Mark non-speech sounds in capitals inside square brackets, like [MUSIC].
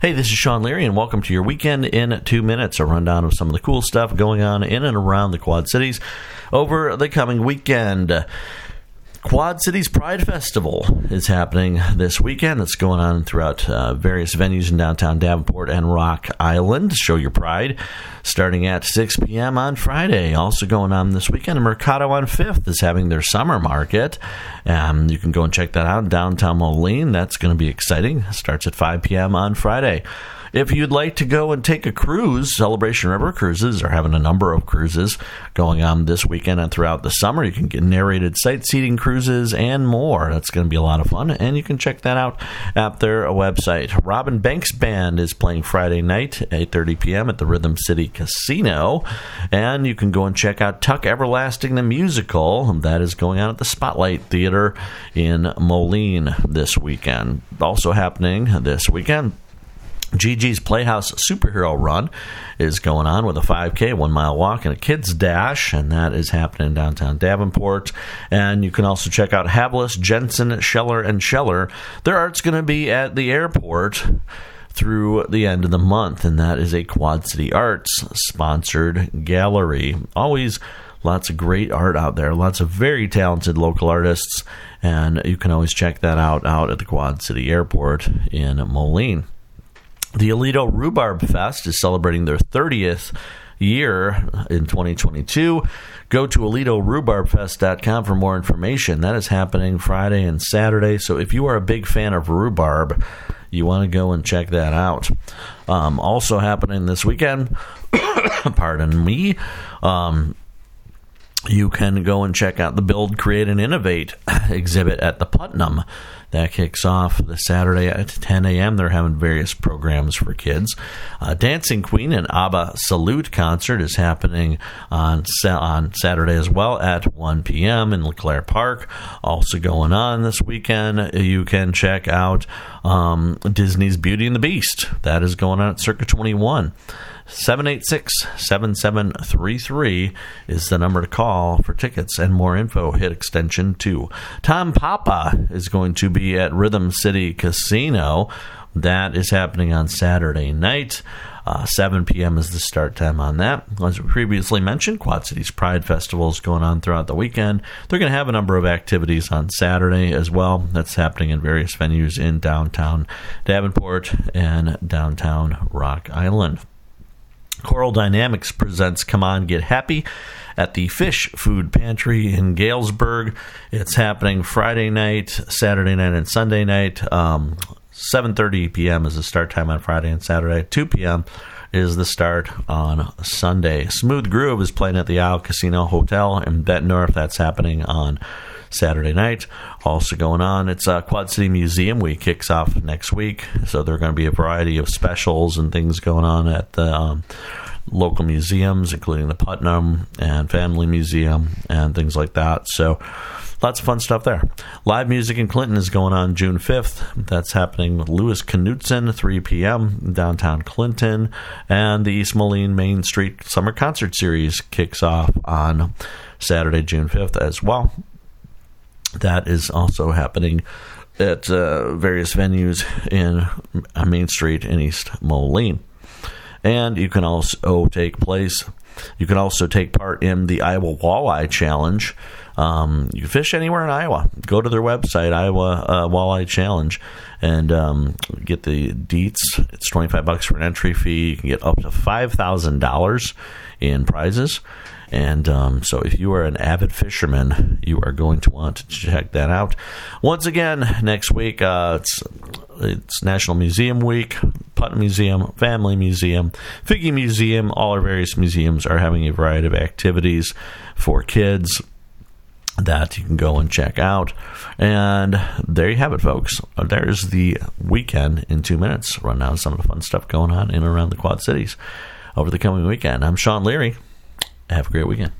Hey, this is Sean Leary, and welcome to your weekend in two minutes. A rundown of some of the cool stuff going on in and around the Quad Cities over the coming weekend. Quad Cities Pride Festival is happening this weekend. It's going on throughout uh, various venues in downtown Davenport and Rock Island. Show your pride starting at 6 p.m. on Friday. Also going on this weekend, Mercado on 5th is having their summer market. Um, you can go and check that out downtown Moline. That's going to be exciting. Starts at 5 p.m. on Friday. If you'd like to go and take a cruise, Celebration River Cruises are having a number of cruises going on this weekend and throughout the summer. You can get narrated sightseeing cruises and more. That's going to be a lot of fun, and you can check that out at their website. Robin Banks Band is playing Friday night, 8:30 p.m. at the Rhythm City Casino, and you can go and check out Tuck Everlasting the musical that is going on at the Spotlight Theater in Moline this weekend. Also happening this weekend Gigi's Playhouse Superhero Run is going on with a 5K, one mile walk, and a kids dash, and that is happening in downtown Davenport. And you can also check out Havelis, Jensen, Scheller, and Scheller. Their art's going to be at the airport through the end of the month, and that is a Quad City Arts sponsored gallery. Always lots of great art out there, lots of very talented local artists, and you can always check that out out at the Quad City Airport in Moline. The Aledo Rhubarb Fest is celebrating their 30th year in 2022. Go to AledoRhubarbFest.com for more information. That is happening Friday and Saturday. So if you are a big fan of rhubarb, you want to go and check that out. Um, also happening this weekend, [COUGHS] pardon me, um, you can go and check out the Build, Create, and Innovate exhibit at the Putnam. That kicks off the Saturday at 10 a.m. They're having various programs for kids. Uh, Dancing Queen and ABBA Salute concert is happening on on Saturday as well at 1 p.m. in LeClaire Park. Also going on this weekend, you can check out um, Disney's Beauty and the Beast. That is going on at Circa 21. 786 7733 is the number to call for tickets and more info. Hit extension 2. Tom Papa is going to be at Rhythm City Casino. That is happening on Saturday night. Uh, 7 p.m. is the start time on that. As we previously mentioned, Quad Cities Pride Festival is going on throughout the weekend. They're going to have a number of activities on Saturday as well. That's happening in various venues in downtown Davenport and downtown Rock Island. Coral Dynamics presents Come On Get Happy at the Fish Food Pantry in Galesburg. It's happening Friday night, Saturday night, and Sunday night. Um, 7:30 p.m. is the start time on Friday and Saturday. 2 p.m. is the start on Sunday. Smooth Groove is playing at the Isle Casino Hotel in Bettendorf. That's happening on Saturday night. Also going on, it's uh, Quad City Museum Week kicks off next week, so there are going to be a variety of specials and things going on at the um, local museums, including the Putnam and Family Museum and things like that. So lots of fun stuff there. Live music in Clinton is going on June 5th. That's happening with Louis Knutson, 3 p.m. downtown Clinton. And the East Moline Main Street Summer Concert Series kicks off on Saturday, June 5th as well. That is also happening at uh, various venues in uh, Main Street in East Moline. And you can also take place. You can also take part in the Iowa Walleye Challenge. Um, you fish anywhere in Iowa. Go to their website, Iowa uh, Walleye Challenge, and um, get the deets. It's twenty five bucks for an entry fee. You can get up to five thousand dollars in prizes. And um, so, if you are an avid fisherman, you are going to want to check that out. Once again, next week, uh, it's it's National Museum Week, Putnam Museum, Family Museum, Figge Museum. All our various museums are having a variety of activities for kids that you can go and check out. And there you have it, folks. Uh, There's the weekend in two minutes. Run down some of the fun stuff going on in and around the Quad Cities over the coming weekend. I'm Sean Leary. Have a great weekend.